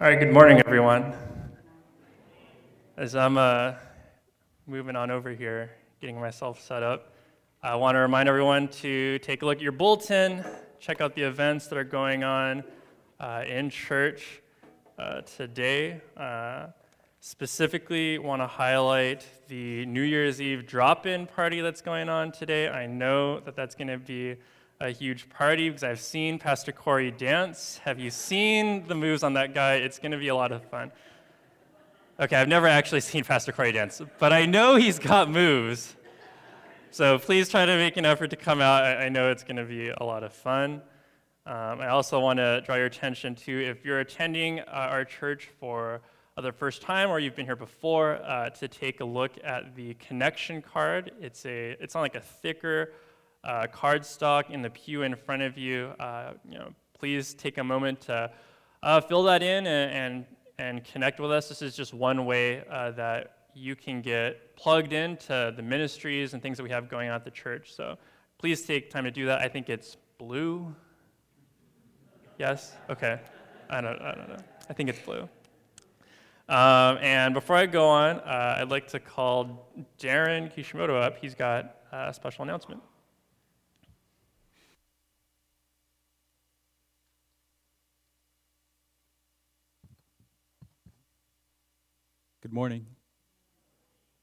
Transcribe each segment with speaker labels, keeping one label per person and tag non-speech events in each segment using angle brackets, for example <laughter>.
Speaker 1: All right, good morning, everyone. As I'm uh, moving on over here, getting myself set up, I want to remind everyone to take a look at your bulletin, check out the events that are going on uh, in church uh, today. Uh, specifically, want to highlight the New Year's Eve drop in party that's going on today. I know that that's going to be a huge party because I've seen Pastor Corey dance. Have you seen the moves on that guy? It's going to be a lot of fun. Okay, I've never actually seen Pastor Corey dance, but I know he's got moves. So please try to make an effort to come out. I, know it's going to be a lot of fun. Um, I also want to draw your attention to if you're attending uh, our church for the first time or you've been here before, uh, to take a look at the connection card. It's a it's on like a thicker uh, cardstock in the pew in front of you. Uh, you know, please take a moment to uh, fill that in and, and, and, connect with us. This is just one way uh, that you can get plugged into the ministries and things that we have going on at the church. So please take time to do that. I think it's blue. Yes? Okay. I don't, I don't know. I think it's blue. Um, and before I go on, uh, I'd like to call Darren Kishimoto up. He's got a special announcement.
Speaker 2: Morning.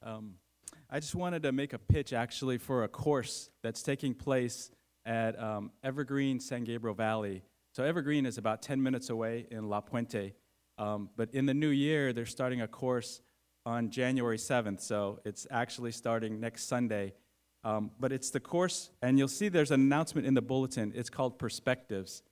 Speaker 2: Um, I just wanted to make a pitch actually for a course that's taking place at um, Evergreen San Gabriel Valley. So, Evergreen is about 10 minutes away in La Puente. Um, but in the new year, they're starting a course on January 7th. So, it's actually starting next Sunday. Um, but it's the course, and you'll see there's an announcement in the bulletin. It's called Perspectives.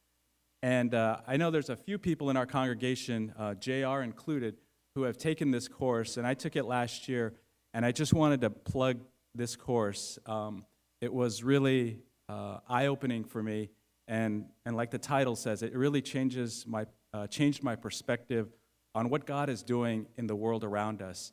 Speaker 2: And uh, I know there's a few people in our congregation, uh, JR included, who have taken this course, and I took it last year, and I just wanted to plug this course. Um, it was really uh, eye opening for me, and, and like the title says, it really changes my, uh, changed my perspective on what God is doing in the world around us.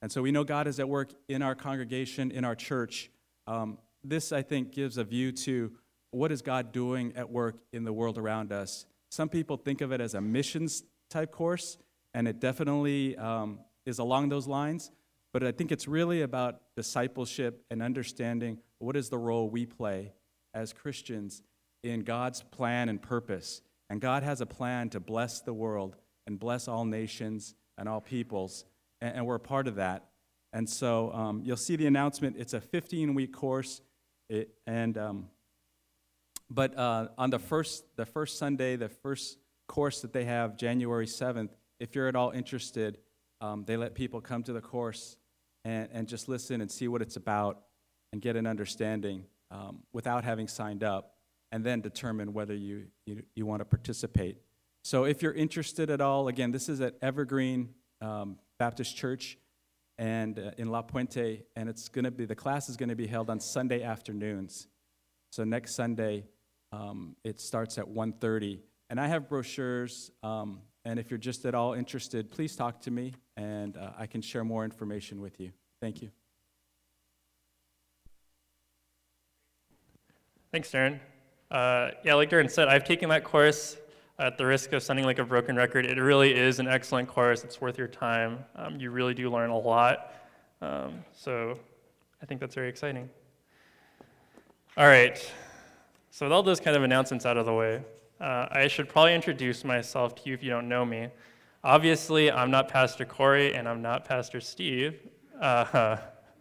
Speaker 2: And so we know God is at work in our congregation, in our church. Um, this, I think, gives a view to what is God doing at work in the world around us. Some people think of it as a missions type course and it definitely um, is along those lines. But I think it's really about discipleship and understanding what is the role we play as Christians in God's plan and purpose. And God has a plan to bless the world and bless all nations and all peoples, and, and we're a part of that. And so um, you'll see the announcement. It's a 15 week course, it, and um, but uh, on the first the first Sunday, the first course that they have, January 7th, if you're at all interested, um, they let people come to the course and, and just listen and see what it's about and get an understanding um, without having signed up, and then determine whether you, you, you want to participate. So if you're interested at all, again, this is at Evergreen um, Baptist Church and uh, in La Puente, and it's going to be the class is going to be held on Sunday afternoons. So next Sunday, um, it starts at 1:30, and I have brochures um, and if you're just at all interested, please talk to me and uh, I can share more information with you. Thank you.
Speaker 1: Thanks, Darren. Uh, yeah, like Darren said, I've taken that course at the risk of sounding like a broken record. It really is an excellent course. It's worth your time. Um, you really do learn a lot. Um, so I think that's very exciting. All right. So, with all those kind of announcements out of the way, uh, I should probably introduce myself to you if you don't know me. Obviously, I'm not Pastor Corey and I'm not Pastor Steve. Uh,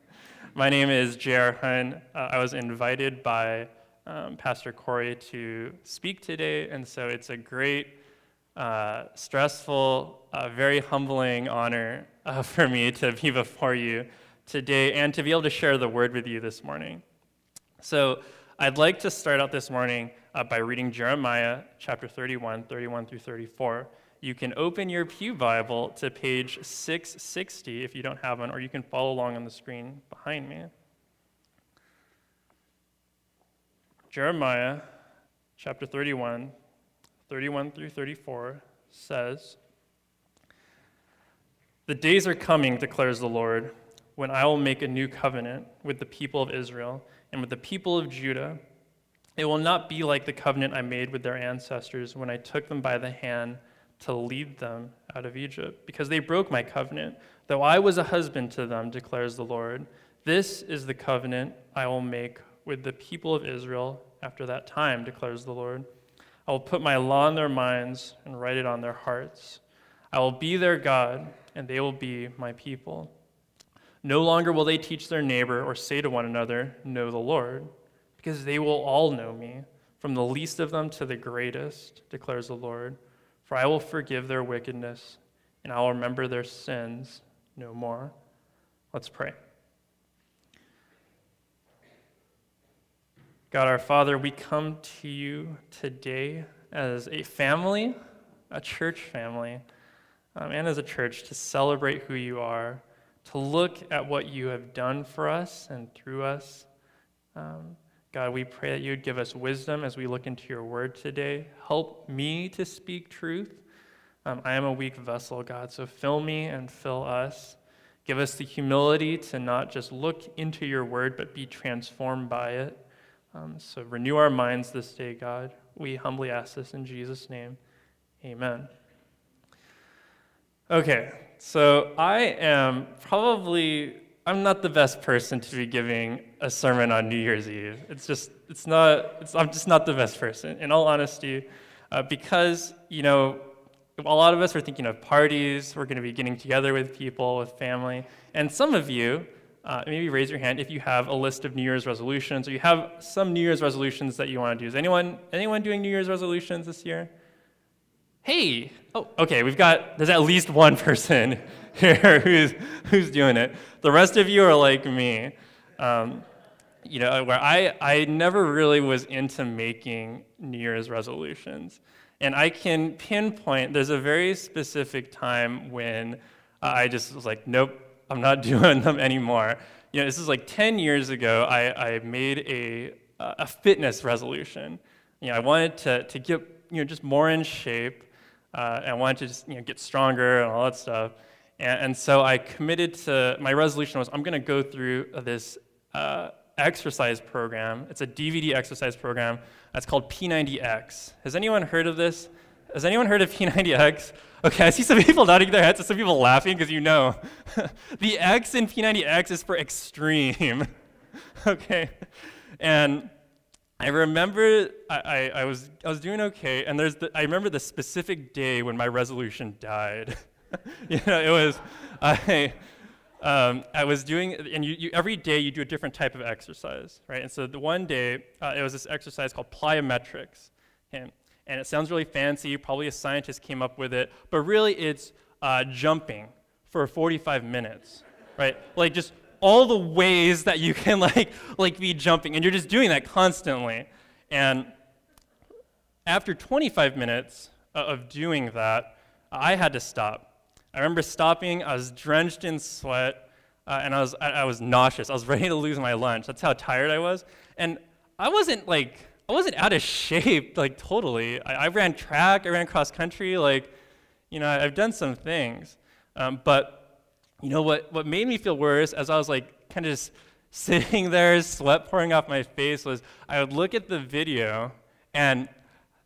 Speaker 1: <laughs> my name is J.R. Hun. Uh, I was invited by um, Pastor Corey to speak today, and so it's a great, uh, stressful, uh, very humbling honor uh, <laughs> for me to be before you today and to be able to share the word with you this morning. So, I'd like to start out this morning uh, by reading Jeremiah chapter 31, 31 through 34. You can open your Pew Bible to page 660 if you don't have one, or you can follow along on the screen behind me. Jeremiah chapter 31, 31 through 34 says, The days are coming, declares the Lord, when I will make a new covenant with the people of Israel and with the people of Judah it will not be like the covenant I made with their ancestors when I took them by the hand to lead them out of Egypt, because they broke my covenant, though I was a husband to them, declares the Lord. This is the covenant I will make with the people of Israel after that time, declares the Lord. I will put my law in their minds and write it on their hearts. I will be their God, and they will be my people. No longer will they teach their neighbor or say to one another, Know the Lord, because they will all know me, from the least of them to the greatest, declares the Lord. For I will forgive their wickedness, and I will remember their sins no more. Let's pray. God our Father, we come to you today as a family, a church family, um, and as a church to celebrate who you are, to look at what you have done for us and through us. Um, God, we pray that you would give us wisdom as we look into your word today. Help me to speak truth. Um, I am a weak vessel, God, so fill me and fill us. Give us the humility to not just look into your word, but be transformed by it. Um, so renew our minds this day, God. We humbly ask this in Jesus' name. Amen. Okay, so I am probably I'm not the best person to be giving a sermon on New Year's Eve. It's just it's not it's, I'm just not the best person. In all honesty, uh, because you know a lot of us are thinking of parties. We're going to be getting together with people, with family, and some of you uh, maybe raise your hand if you have a list of New Year's resolutions or you have some New Year's resolutions that you want to do. Is anyone, anyone doing New Year's resolutions this year? Hey, oh, okay, we've got, there's at least one <laughs> person here <laughs> who's, who's doing it. The rest of you are like me. Um, you know, where I, I never really was into making New Year's resolutions. And I can pinpoint, there's a very specific time when I just was like, nope, I'm not <laughs> doing them anymore. You know, this is like 10 years ago, I, I made a, a fitness resolution. You know, I wanted to, to get, you know, just more in shape. Uh, and I wanted to just, you know, get stronger and all that stuff. And, and so I committed to, my resolution was I'm going to go through this uh, exercise program. It's a DVD exercise program. That's called P90X. Has anyone heard of this? Has anyone heard of P90X? Okay, I see some <laughs> people nodding their heads and some people laughing because you know. <laughs> the X in P90X is for extreme. <laughs> okay? And I remember I, I, I, was, I was doing okay, and there's the, I remember the specific day when my resolution died. <laughs> you know, it was, I, um, I was doing, and you, you, every day you do a different type of exercise, right? And so the one day, uh, it was this exercise called plyometrics. Okay? and it sounds really fancy. Probably a scientist came up with it, but really it's uh, jumping for 45 minutes, right? Like just all the ways that you can <laughs> like like be jumping, and you're just doing that constantly. And after 25 minutes of doing that, I had to stop. I remember stopping. I was drenched in sweat, uh, and I was I, I was nauseous. I was <laughs> ready to lose my lunch. That's how tired I was, and I wasn't like I wasn't out of shape, <laughs> like totally. I, I ran track, I ran cross country, like, you know, I've done some things. Um, but, you know, what, what made me feel worse as I was like kind of just <laughs> sitting there, sweat pouring off my face, was I would look at the video and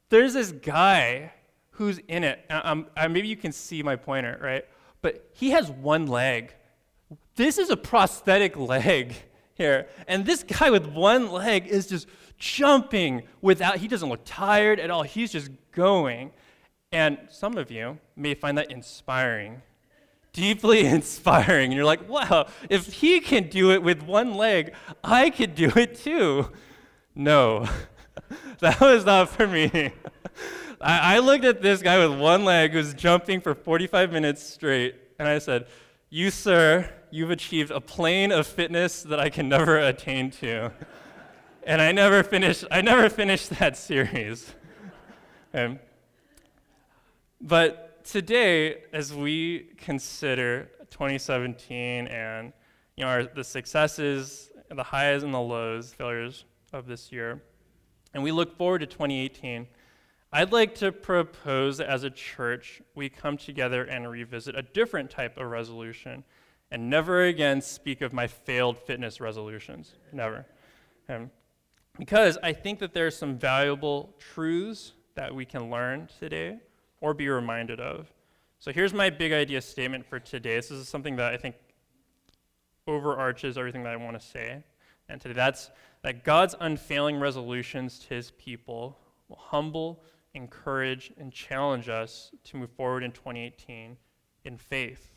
Speaker 1: there's this guy who's in it. Um, maybe you can see my pointer, right? But he has one leg. This is a prosthetic leg <laughs> here. And this guy with one leg is just jumping without, he doesn't look tired at all. He's just going. And some of you may find that inspiring, deeply <laughs> inspiring. And you're like, wow, if he can do it with one leg, I could do it too. No, <laughs> <laughs> that was not for me. <laughs> I, I looked at this guy with one leg who's jumping for 45 minutes straight, and I said, You, sir, you've achieved a plane of fitness that I can never attain to <laughs> and I never finished. I never finished that series. but today, as we consider 2017 and you know our, the successes, the highs and the lows, failures of this year, and we look forward to 2018, I'd like to propose as a church we come together and revisit a different type of resolution, and never again speak of my failed fitness resolutions. Never. Um, because I think that there are some valuable truths that we can learn today or be reminded of. So here's my big idea statement for today. This is something that I think overarches everything that I want to say. And today that's that God's unfailing resolutions to his people will humble, encourage, and challenge us to move forward in 2018 in faith.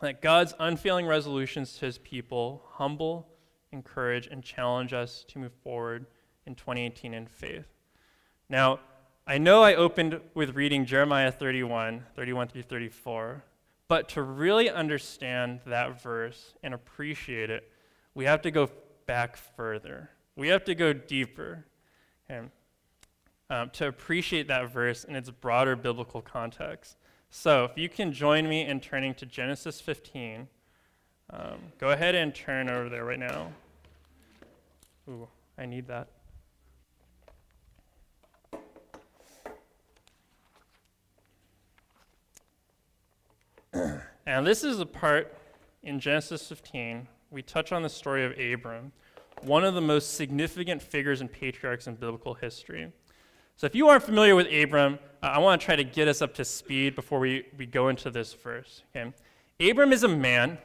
Speaker 1: That God's unfailing resolutions to his people humble, encourage, and challenge us to move forward in 2018 in faith. Now, I know I opened with reading Jeremiah 31, 31 through 34, but to really understand that verse and appreciate it, we have to go back further. We have to go deeper okay, um, to appreciate that verse in its broader biblical context. So, if you can join me in turning to Genesis 15, um, go ahead and turn over there right now. Ooh, I need that. <clears throat> and this is the part in Genesis 15 we touch on the story of Abram, one of the most significant figures and patriarchs in biblical history. So, if you aren't familiar with Abram, uh, I want to try to get us up to speed before we, we go into this verse. Okay? Abram is a man,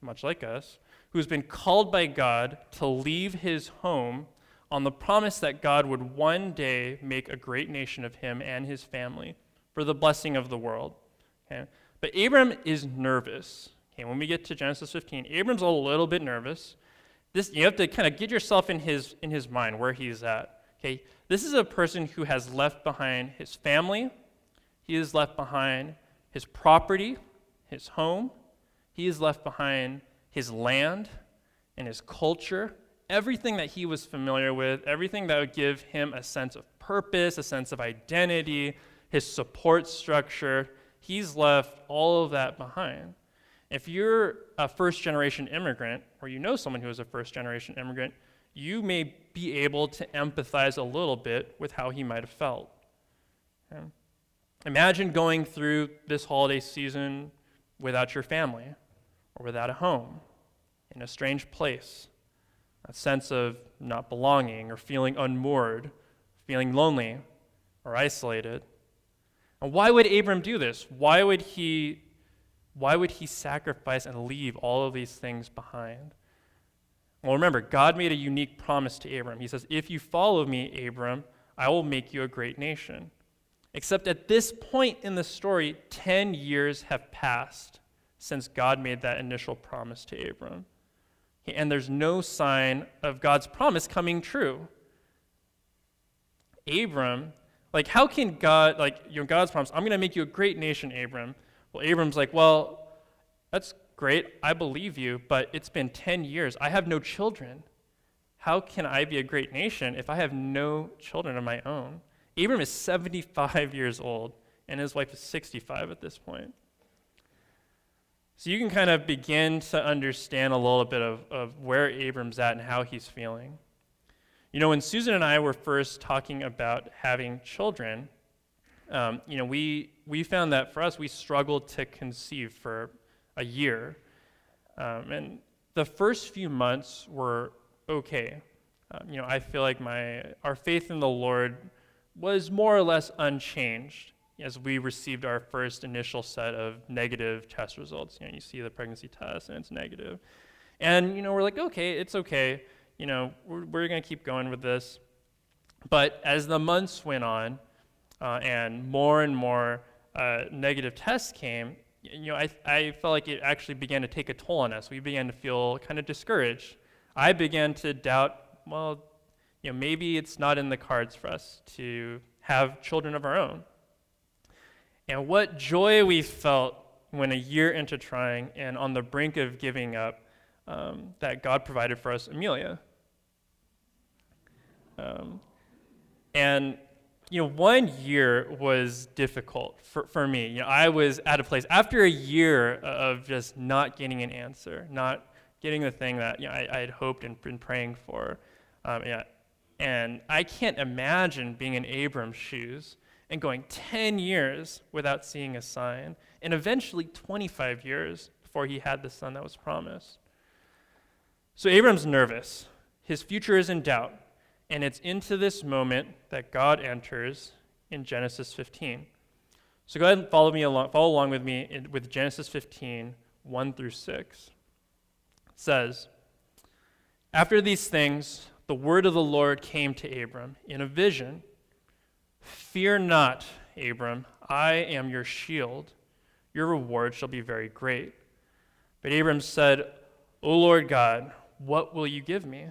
Speaker 1: much like us, who's been called by God to leave his home on the promise that God would one day make a great nation of him and his family for the blessing of the world. Okay? But Abram is nervous. Okay, when we get to Genesis 15, Abram's a little bit nervous. This, you have to kind of get yourself in his, in his mind where he's at. Okay, this is a person who has left behind his family, he has left behind his property, his home, he has left behind his land and his culture, everything that he was familiar with, everything that would give him a sense of purpose, a sense of identity, his support structure. He's left all of that behind. If you're a first generation immigrant, or you know someone who is a first generation immigrant, you may be able to empathize a little bit with how he might have felt. Okay? Imagine going through this holiday season without your family, or without a home, in a strange place, a sense of not belonging, or feeling unmoored, feeling lonely, or isolated. And why would Abram do this? Why would he, why would he sacrifice and leave all of these things behind? Well, remember, God made a unique promise to Abram. He says, If you follow me, Abram, I will make you a great nation. Except at this point in the story, 10 years have passed since God made that initial promise to Abram. And there's no sign of God's promise coming true. Abram like, how can God, like, you know, God's promise, I'm going to make you a great nation, Abram. Well, Abram's like, well, that's great. I believe you, but it's been 10 years. I have no children. How can I be a great nation if I have no children of my own? Abram is 75 <laughs> years old, and his wife is 65 at this point. So you can kind of begin to understand a little bit of, of where Abram's at and how he's feeling. You know, when Susan and I were first talking about having children, um, you know, we, we found that for us, we struggled to conceive for a year. Um, and the first few months were okay. Um, you know, I feel like my, our faith in the Lord was more or less unchanged as we received our first initial set of negative test results. You know, you see the pregnancy test and it's negative. And, you know, we're like, okay, it's okay you know, we're, we're going to keep going with this. But as the months went on uh, and more and more uh, negative tests came, you know, I, I felt like it actually began to take a toll on us. We began to feel kind of discouraged. I began to doubt, well, you know, maybe it's not in the cards for us to have children of our own. And what joy we felt when a year into trying and on the brink of giving up, um, that God provided for us Amelia. Um, and you know, one year was difficult for, for me. You know, I was at a place after a year of just not getting an answer, not getting the thing that you know, I, I had hoped and been praying for. Um, yeah. And I can't imagine being in Abram's shoes and going 10 years without seeing a sign, and eventually 25 years before he had the son that was promised. So Abram's nervous. His future is in doubt. And it's into this moment that God enters in Genesis 15. So go ahead and follow me along, follow along with me in, with Genesis 15, 1 through 6. It says, After these things, the word of the Lord came to Abram in a vision. Fear not, Abram, I am your shield. Your reward shall be very great. But Abram said, O Lord God, what will you give me?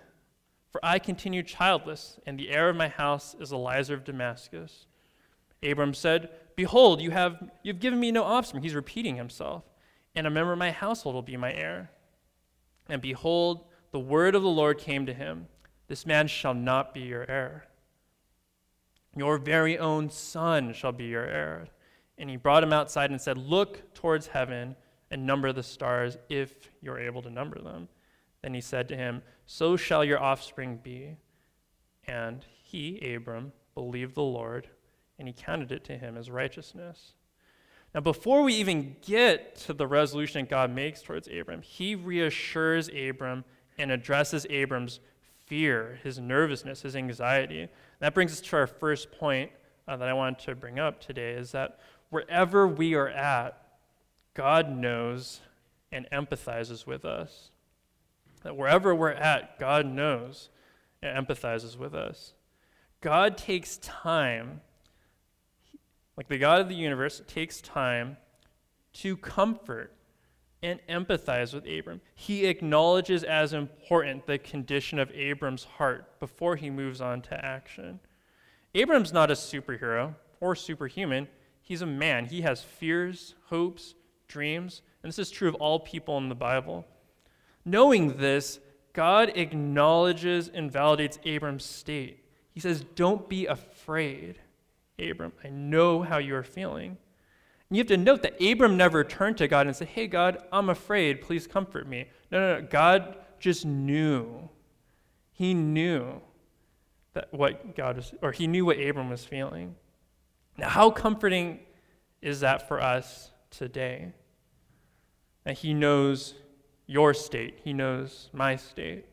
Speaker 1: For I continue childless, and the heir of my house is Eliezer of Damascus. Abram said, Behold, you have you've given me no offspring. He's repeating himself. And a member of my household will be my heir. And behold, the word of the Lord came to him This man shall not be your heir. Your very own son shall be your heir. And he brought him outside and said, Look towards heaven and number the stars if you're able to number them. Then he said to him, So shall your offspring be. And he, Abram, believed the Lord, and he counted it to him as righteousness. Now, before we even get to the resolution God makes towards Abram, he reassures Abram and addresses Abram's fear, his nervousness, his anxiety. That brings us to our first point uh, that I wanted to bring up today is that wherever we are at, God knows and empathizes with us. That wherever we're at, God knows and empathizes with us. God takes time, like the God of the universe takes time to comfort and empathize with Abram. He acknowledges as important the condition of Abram's heart before he moves on to action. Abram's not a superhero or superhuman. He's a man. He has fears, hopes, dreams, and this is true of all people in the Bible. Knowing this, God acknowledges and validates Abram's state. He says, Don't be afraid, Abram. I know how you are feeling. And you have to note that Abram never turned to God and said, Hey, God, I'm afraid. Please comfort me. No, no, no. God just knew. He knew that what God was, or he knew what Abram was feeling. Now, how comforting is that for us today? That he knows your state, he knows my state,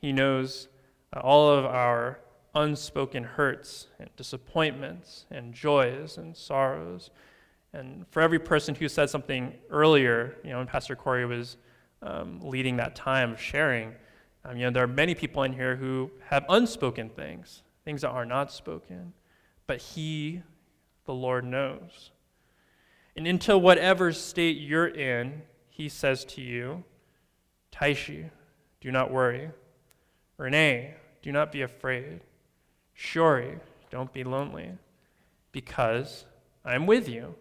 Speaker 1: he knows uh, all of our unspoken hurts and disappointments and joys and sorrows. And for every person who said something earlier, you know, when Pastor Corey was um, leading that time of sharing, um, you know, there are many people in here who have unspoken things, things that are not spoken, but He, the Lord, knows. And into whatever state you're in, He says to you, Taishi, do not worry. Renee, do not be afraid. Shori, don't be lonely, because I am with you,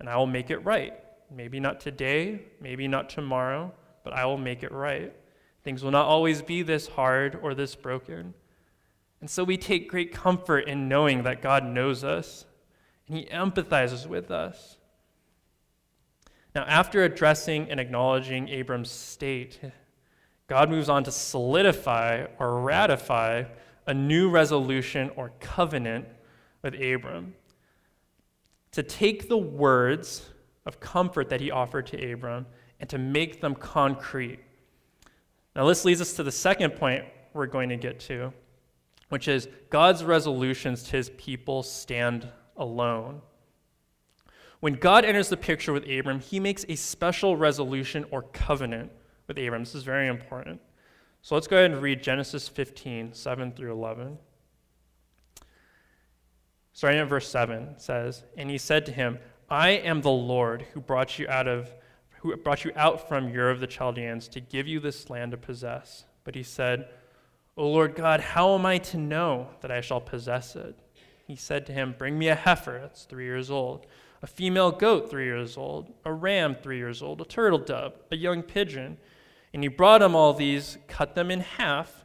Speaker 1: and I will make it right. Maybe not today, maybe not tomorrow, but I will make it right. Things will not always be this hard or this broken. And so we take great comfort in knowing that God knows us and He empathizes with us. Now, after addressing and acknowledging Abram's state, God moves on to solidify or ratify a new resolution or covenant with Abram. To take the words of comfort that he offered to Abram and to make them concrete. Now, this leads us to the second point we're going to get to, which is God's resolutions to his people stand alone. When God enters the picture with Abram, he makes a special resolution or covenant with Abram. This is very important. So let's go ahead and read Genesis 15, 7 through 11. Starting at verse 7 says, And he said to him, I am the Lord who brought you out of who brought you out from Ur of the Chaldeans to give you this land to possess. But he said, O Lord God, how am I to know that I shall possess it? He said to him, Bring me a heifer that's three years old, a female goat three years old, a ram three years old, a turtle dove, a young pigeon. And he brought him all these, cut them in half,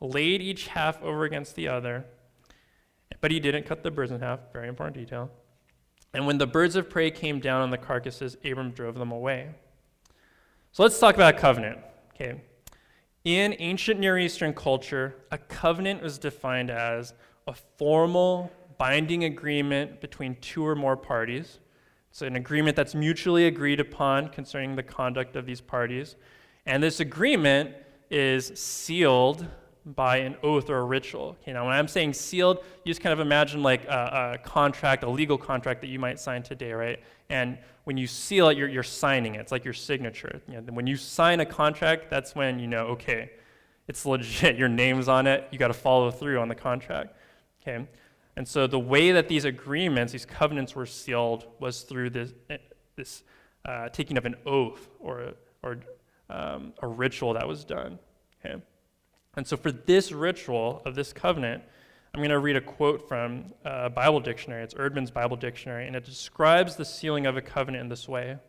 Speaker 1: laid each half over against the other. But he didn't cut the birds in half, very important detail. And when the birds of prey came down on the carcasses, Abram drove them away. So let's talk about covenant. Okay. In ancient Near Eastern culture, a covenant was defined as a formal, binding agreement between two or more parties. It's an agreement that's mutually agreed upon concerning the conduct of these parties. And this agreement is sealed by an oath or a ritual. Okay, now when I'm saying sealed, you just kind of imagine like a, a, contract, a legal contract that you might sign today, right? And when you seal it, you're, you're signing it. It's like your signature. You know, when you sign a contract, that's when you know, okay, it's legit. <laughs> Your name's on it. You got to follow through on the contract. Okay, and so the way that these agreements, these covenants, were sealed was through this, this uh, taking of an oath or or um, a ritual that was done. Okay. And so for this ritual of this covenant, I'm going to read a quote from a Bible dictionary. It's Eerdmans Bible Dictionary, and it describes the sealing of a covenant in this way. It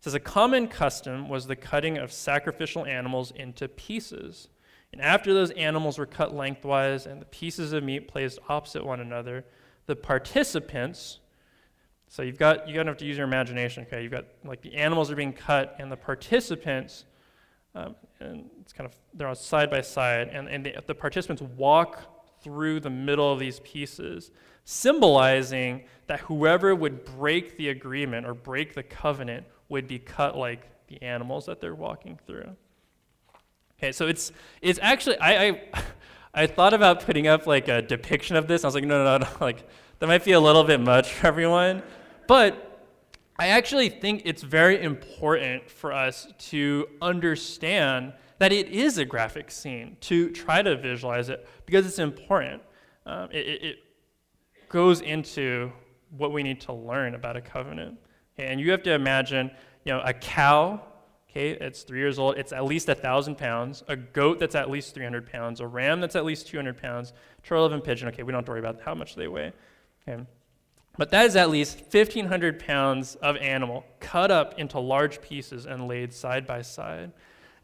Speaker 1: says, A common custom was the cutting of sacrificial animals into pieces. And after those animals were cut lengthwise and the pieces of meat placed opposite one another, the participants, so you've got, you're to have to use your imagination, okay? You've got, like, the animals are being cut, and the participants um, and it's kind of, they're on side by side, and, and the, the participants walk through the middle of these pieces, symbolizing that whoever would break the agreement or break the covenant would be cut like the animals that they're walking through. Okay, so it's, it's actually, I, I, <laughs> I thought about putting up like a depiction of this. I was like, no, no, <laughs> no, like that might be a little bit much for everyone. But I actually think it's very important for us to understand that it is a graphic scene, to try to visualize it, because it's important. Um, it, it, goes into what we need to learn about a covenant. And you have to imagine, you know, a cow, okay, it's three years old, it's at least a 1,000 pounds, a goat that's at least 300 pounds, a ram that's at least 200 pounds, turtle and pigeon, okay, we don't have to worry about how much they weigh. Okay. But that is at least 1,500 pounds of animal cut up into large pieces and laid side by side.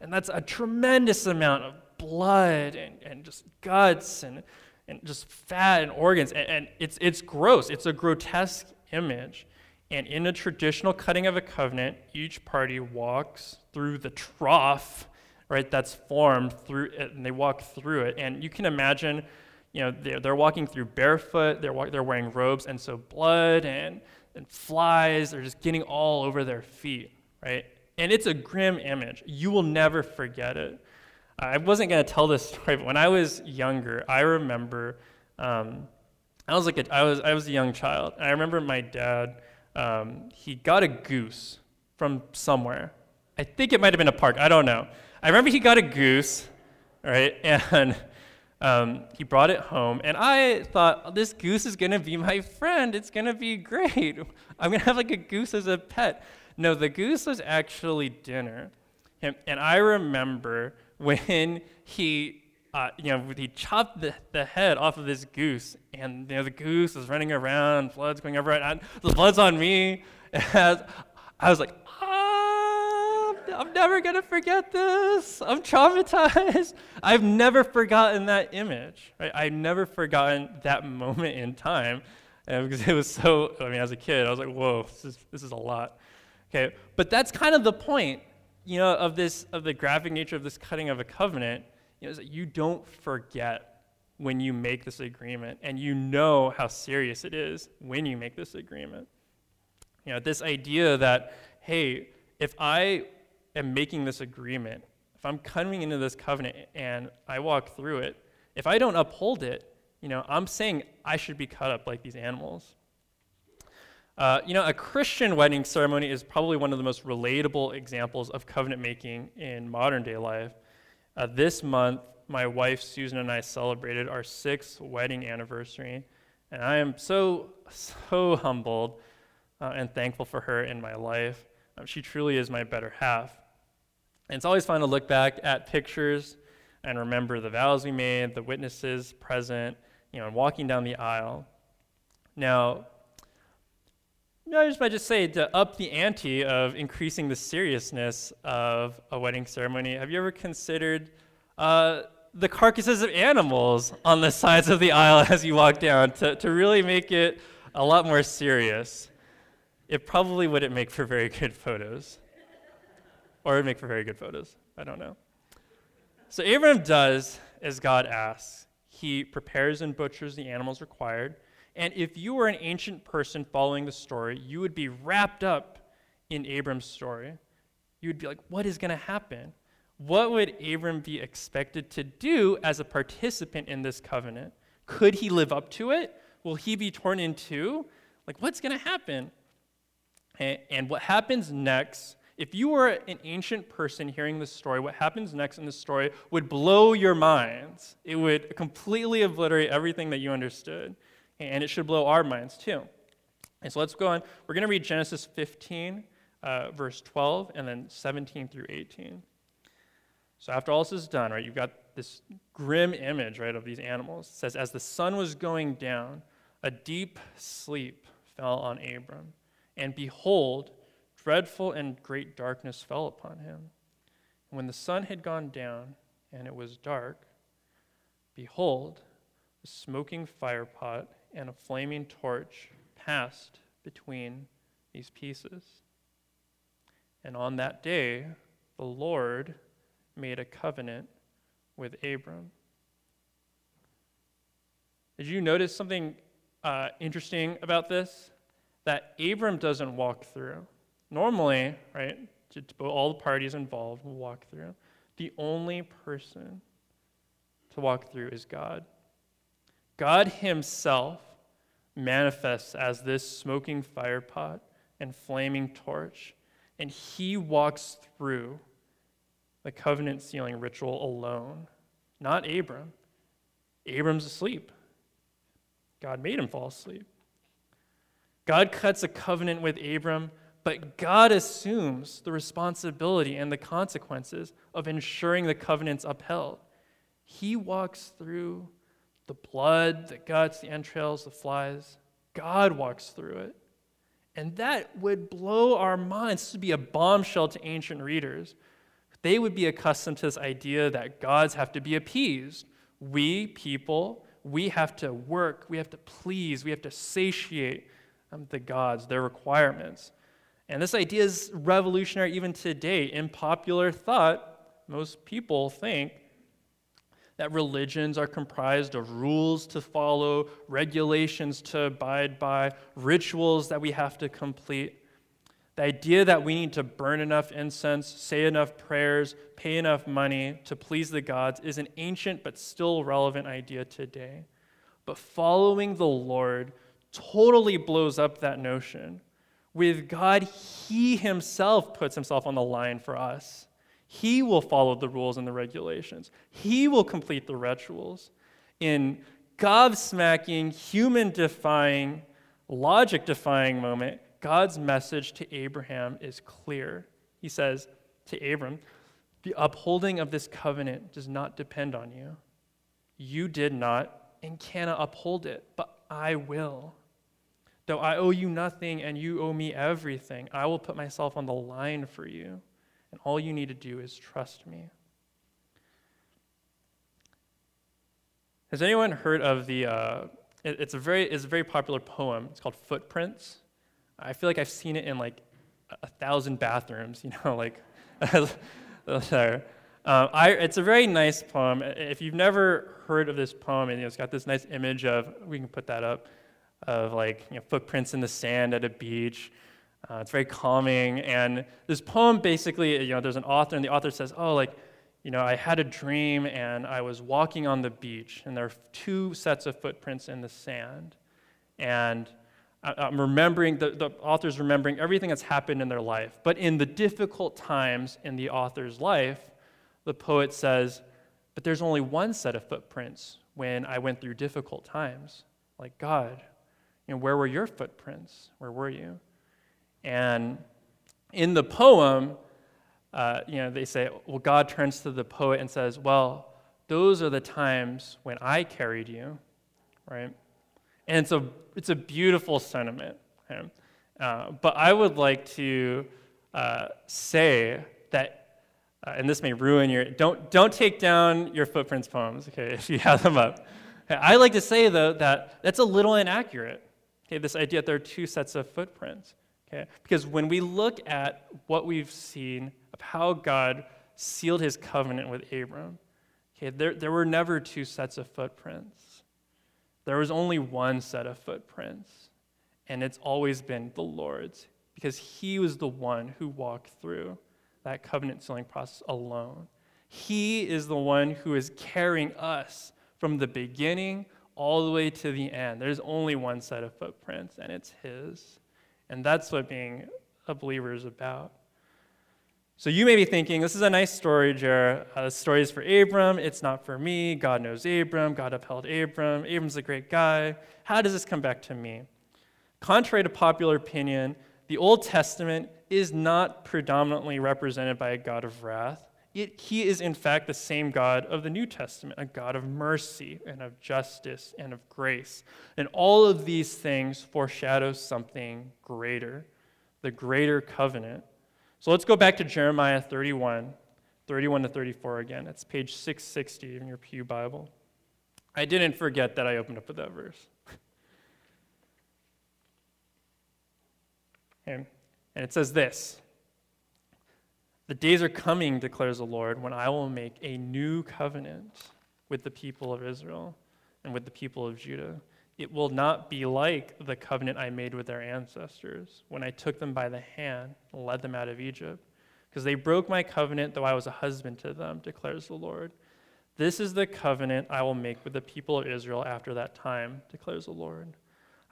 Speaker 1: And that's a tremendous amount of blood and, and just guts and, and just fat and organs. And, and it's, it's gross, it's a grotesque image. And in a traditional cutting of a covenant, each party walks through the trough, right, that's formed through it, and they walk through it. And you can imagine you know, they're, they're walking through barefoot, they're, they're wearing robes, and so blood and, and flies are just getting all over their feet, right? And it's a grim image. You will never forget it. I wasn't going to tell this story, but when I was younger, I remember um, I was like a, I was I was a young child, and I remember my dad. Um, he got a goose from somewhere. I think it might have been a park. I don't know. I remember he got a goose, right? <laughs> And um, he brought it home, and I thought, this goose is going to be my friend. It's going to be great. <laughs> I'm going to have like a goose as a pet. No, the goose was actually dinner. And, and I remember <laughs> when he, uh, you know, he chopped the, the head off of this goose, and you know, the goose was running around, blood's going everywhere, and the blood's on me. <laughs> And I was like, I'm never to forget this. I'm traumatized. <laughs> I've never forgotten that image. Right? I've never forgotten that moment in time uh, because it was so, I mean, as a kid, I was like, whoa, this is, this is a lot. Okay, but that's kind of the point, you know, of this, of the graphic nature of this cutting of a covenant, you know, is that you don't forget when you make this agreement, and you know how serious it is when you make this agreement. You know, this idea that, hey, if I am making this agreement, if I'm coming into this covenant and I walk through it, if I don't uphold it, you know, I'm saying I should be cut up like these animals. Uh, you know, a Christian wedding ceremony is probably one of the most relatable examples of covenant making in modern day life. Uh, this month, my wife Susan and I celebrated our sixth wedding anniversary, and I am so, so humbled uh, and thankful for her in my life. Um, she truly is my better half. And it's always fun to look back at pictures and remember the vows we made, the witnesses present, you know, and walking down the aisle. Now, I just might just say to up the ante of increasing the seriousness of a wedding ceremony, have you ever considered uh, the carcasses of animals on the sides of the aisle <laughs> as you walk down to, to really make it a lot more serious? It probably wouldn't make for very good photos. Or it'd make for very good photos. I don't know. So Abraham does as God asks. He prepares and butchers the animals required. And if you were an ancient person following the story, you would be wrapped up in Abram's story. You would be like, what is going to happen? what would Abram be expected to do as a participant in this covenant? Could he live up to it? Will he be torn in two? Like, what's going to happen? And what happens next, if you were an ancient person hearing this story, what happens next in this story would blow your minds. It would completely obliterate everything that you understood. And it should blow our minds too. And so let's go on. We're going to read Genesis 15, uh, verse 12, and then 17 through 18. So after all this is done, right, you've got this grim image, right, of these animals. It says, As the sun was going down, a deep sleep fell on Abram. And behold, dreadful and great darkness fell upon him. And when the sun had gone down and it was dark, behold, a smoking firepot and a flaming torch passed between these pieces. And on that day, the Lord made a covenant with Abram. Did you notice something uh, interesting about this? That Abram doesn't walk through. Normally, right, all the parties involved will walk through. The only person to walk through is God. God Himself manifests as this smoking firepot and flaming torch, and He walks through the covenant sealing ritual alone, not Abram. Abram's asleep. God made him fall asleep. God cuts a covenant with Abram, but God assumes the responsibility and the consequences of ensuring the covenant's upheld. He walks through the blood, the guts, the entrails, the flies. God walks through it. And that would blow our minds. This would be a bombshell to ancient readers they would be accustomed to this idea that gods have to be appeased. We, people, we have to work, we have to please, we have to satiate um, the gods, their requirements. And this idea is revolutionary even today. In popular thought, most people think that religions are comprised of rules to follow, regulations to abide by, rituals that we have to complete. The idea that we need to burn enough incense, say enough prayers, pay enough money to please the gods is an ancient but still relevant idea today. But following the Lord totally blows up that notion. With God, He Himself puts Himself on the line for us. He will follow the rules and the regulations, He will complete the rituals. In gobsmacking, human defying, logic defying moment, God's message to Abraham is clear. He says to Abram, The upholding of this covenant does not depend on you. You did not and cannot uphold it, but I will. Though I owe you nothing and you owe me everything, I will put myself on the line for you, and all you need to do is trust me. Has anyone heard of the? Uh, it, it's a very it's a very popular poem. It's called Footprints. I feel like I've seen it in like a thousand bathrooms, <laughs> you know, like. <laughs> uh, I, it's a very nice poem. If you've never heard of this poem, and it's got this nice image of, we can put that up, of like you know, footprints in the sand at a beach. Uh, it's very calming. And this poem basically, you know, there's an author, and the author says, oh, like, you know, I had a dream and I was walking on the beach, and there are two sets of footprints in the sand. And I'm remembering, the, the author's remembering everything that's happened in their life. But in the difficult times in the author's life, the poet says, But there's only one set of footprints when I went through difficult times. Like, God, you know, where were your footprints? Where were you? And in the poem, uh, you know, they say, well, God turns to the poet and says, well, those are the times when I carried you, right? And it's a, it's a beautiful sentiment. Uh, but I would like to uh, say that, uh, and this may ruin your, don't, don't take down your footprints poems, okay, <laughs> if you have them up. I like to say, though, that that's a little inaccurate, okay, this idea that there are two sets of footprints. Okay? Because when we look at what we've seen of how God sealed his covenant with Abram, okay, there, there were never two sets of footprints. There was only one set of footprints, and it's always been the Lord's because He was the one who walked through that covenant sealing process alone. He is the one who is carrying us from the beginning all the way to the end. There's only one set of footprints, and it's His. And that's what being a believer is about. So you may be thinking, this is a nice story, Jer. Uh, the story is for Abram. It's not for me. God knows Abram. God upheld Abram. Abram's a great guy. How does this come back to me? Contrary to popular opinion, the Old Testament is not predominantly represented by a God of wrath. It, he is, in fact, the same God of the New Testament, a God of mercy and of justice and of grace. And all of these things foreshadow something greater, the greater covenant so let's go back to Jeremiah 31, 31 to 34 again. It's page 660 in your Pew Bible. I didn't forget that I opened up with that verse. <laughs> And it says this The days are coming, declares the Lord, when I will make a new covenant with the people of Israel and with the people of Judah it will not be like the covenant I made with their ancestors when I took them by the hand and led them out of Egypt. Because they broke my covenant, though I was a husband to them, declares the Lord. This is the covenant I will make with the people of Israel after that time, declares the Lord.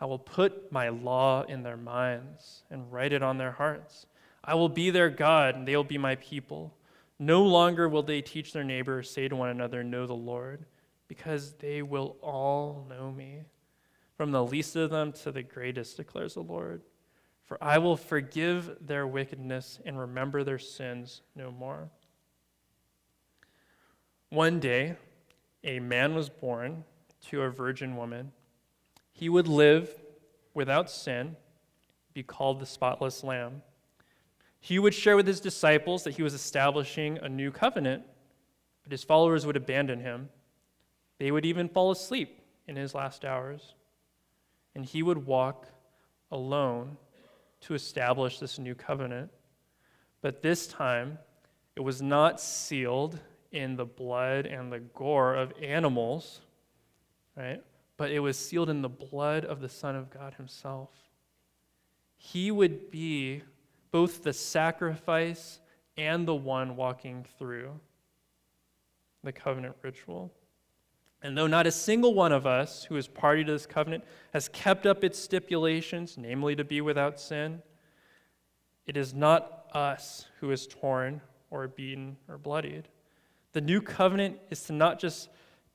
Speaker 1: I will put my law in their minds and write it on their hearts. I will be their God, and they will be my people. No longer will they teach their neighbors, say to one another, Know the Lord, because they will all know me from the least of them to the greatest, declares the Lord. For I will forgive their wickedness and remember their sins no more. One day, a man was born to a virgin woman. He would live without sin, be called the spotless lamb. He would share with his disciples that he was establishing a new covenant, but his followers would abandon him. They would even fall asleep in his last hours and he would walk alone to establish this new covenant. But this time, it was not sealed in the blood and the gore of animals, right? But it was sealed in the blood of the Son of God Himself. He would be both the sacrifice and the one walking through the covenant ritual. And though not a single one of us who is party to this covenant has kept up its stipulations, namely to be without sin, it is not us who is torn or beaten or bloodied. The new covenant is to not just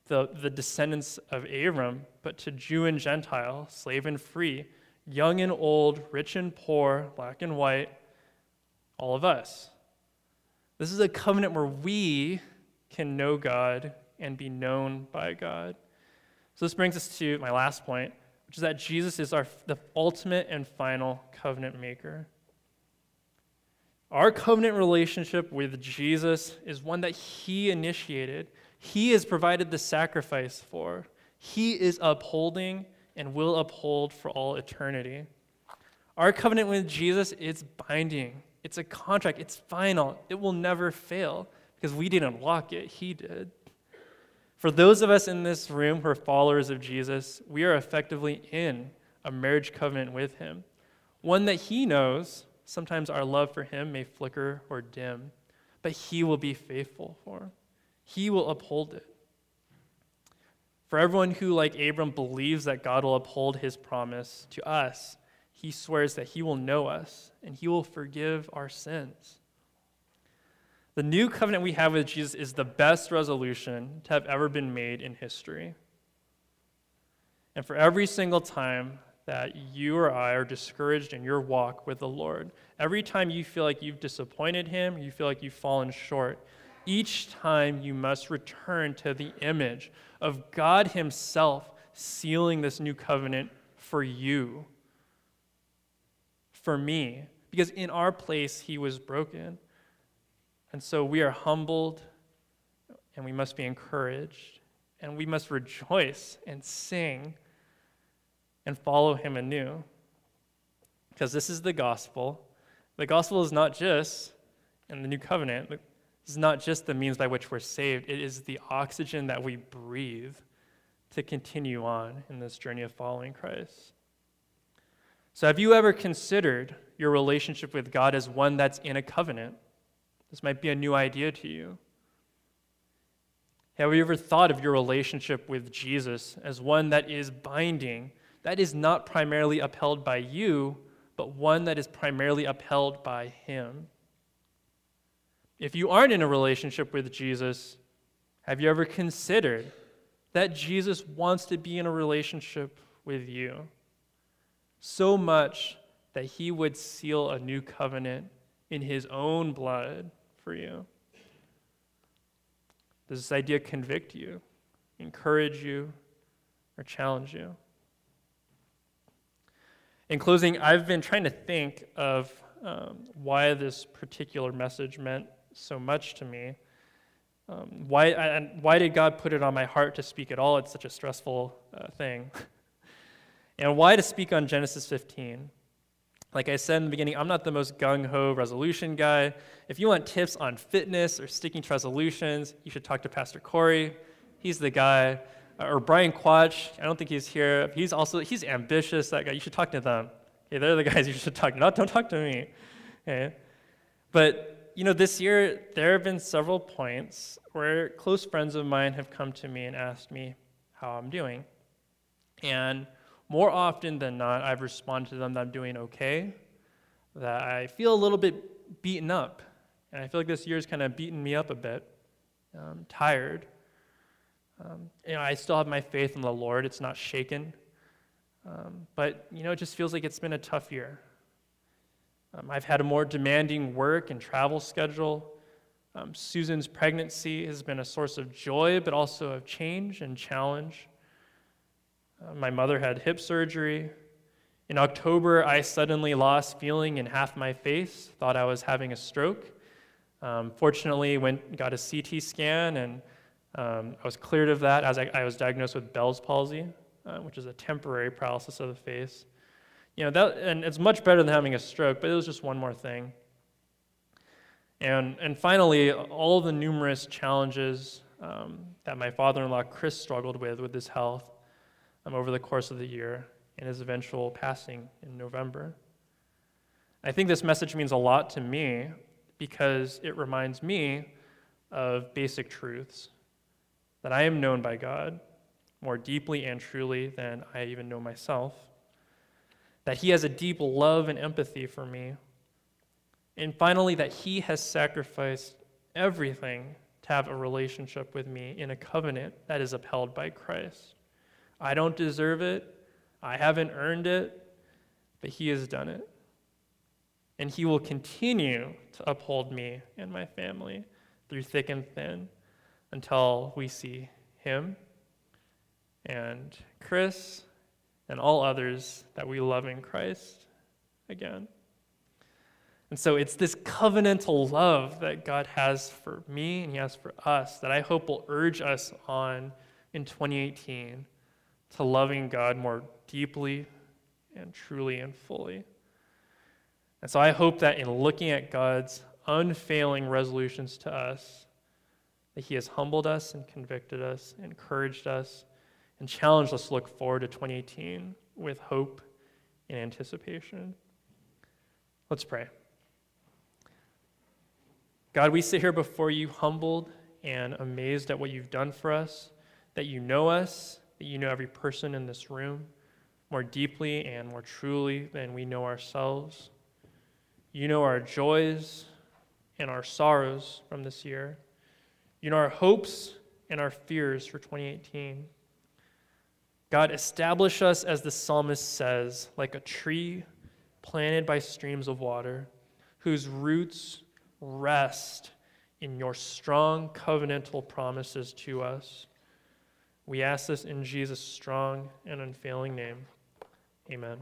Speaker 1: the, the descendants of Abram, but to Jew and Gentile, slave and free, young and old, rich and poor, black and white, all of us. This is a covenant where we can know God and be known by God. So this brings us to my last point, which is that Jesus is our, the ultimate and final covenant maker. Our covenant relationship with Jesus is one that He initiated. He has provided the sacrifice for. He is upholding and will uphold for all eternity. Our covenant with Jesus is binding. It's a contract. It's final. It will never fail because we didn't lock it. He did. For those of us in this room who are followers of Jesus, we are effectively in a marriage covenant with Him, one that He knows sometimes our love for Him may flicker or dim, but He will be faithful for. He will uphold it. For everyone who, like Abram, believes that God will uphold His promise to us, He swears that He will know us and He will forgive our sins. The new covenant we have with Jesus is the best resolution to have ever been made in history. And for every single time that you or I are discouraged in your walk with the Lord, every time you feel like you've disappointed Him, you feel like you've fallen short, each time you must return to the image of God Himself sealing this new covenant for you, for me, because in our place He was broken. And so we are humbled and we must be encouraged and we must rejoice and sing and follow him anew. Because this is the gospel. The gospel is not just in the new covenant, this is not just the means by which we're saved, it is the oxygen that we breathe to continue on in this journey of following Christ. So, have you ever considered your relationship with God as one that's in a covenant? This might be a new idea to you. Have you ever thought of your relationship with Jesus as one that is binding, that is not primarily upheld by you, but one that is primarily upheld by Him? If you aren't in a relationship with Jesus, have you ever considered that Jesus wants to be in a relationship with you? So much that He would seal a new covenant in His own blood for you. Does this idea convict you, encourage you, or challenge you? In closing, I've been trying to think of um, why this particular message meant so much to me. Um, why, and why did God put it on my heart to speak at all? It's such a stressful uh, thing. <laughs> and why to speak on Genesis 15? Like I said in the beginning, I'm not the most gung ho resolution guy. If you want tips on fitness or sticking to resolutions, you should talk to Pastor Corey. He's the guy. Uh, or Brian Quach, I don't think he's here. He's also he's ambitious. That guy, you should talk to them. Okay, they're the <laughs> guys you should talk to. Not don't talk to me. Okay, but you know, this year there have been several points where close friends of mine have come to me and asked me how I'm doing, and more often than not, I've responded to them that I'm doing okay, that I feel a little bit beaten up. And I feel like this year's kind of beaten me up a bit. I'm tired. Um, you know, I still have my faith in the Lord. It's not shaken. Um, but, you know, it just feels like it's been a tough year. Um, I've had a more demanding work and travel schedule. Um, Susan's pregnancy has been a source of joy, but also of change and challenge. Uh, my mother had hip surgery. In October, I suddenly lost feeling in half my face, thought I was having a stroke. Um, fortunately, went got a CT scan, and um, I was cleared of that as I, I was diagnosed with Bell's palsy, uh, which is a temporary paralysis of the face. You know, that, and it's much better than having a stroke, but it was just one more thing. And, and finally, all the numerous challenges um, that my father in law, Chris, struggled with with his health um, over the course of the year and his eventual passing in November. I think this message means a lot to me because it reminds me of basic truths that I am known by God more deeply and truly than I even know myself, that He has a deep love and empathy for me, and finally, that He has sacrificed everything to have a relationship with me in a covenant that is upheld by Christ. I don't deserve it. I haven't earned it, but He has done it. And He will continue to uphold me and my family through thick and thin until we see Him and Chris and all others that we love in Christ again. And so it's this covenantal love that God has for me and He has for us that I hope will urge us on in 2018 to loving God more deeply and truly and fully. And so I hope that in looking at God's unfailing resolutions to us, that He has humbled us and convicted us, encouraged us, and challenged us to look forward to 2018 with hope and anticipation. Let's pray. God, we sit here before you humbled and amazed at what you've done for us, that you know us, that you know every person in this room more deeply and more truly than we know ourselves. You know our joys and our sorrows from this year. You know our hopes and our fears for 2018. God, establish us, as the psalmist says, like a tree planted by streams of water, whose roots rest in your strong covenantal promises to us. We ask this in Jesus' strong and unfailing name. Amen.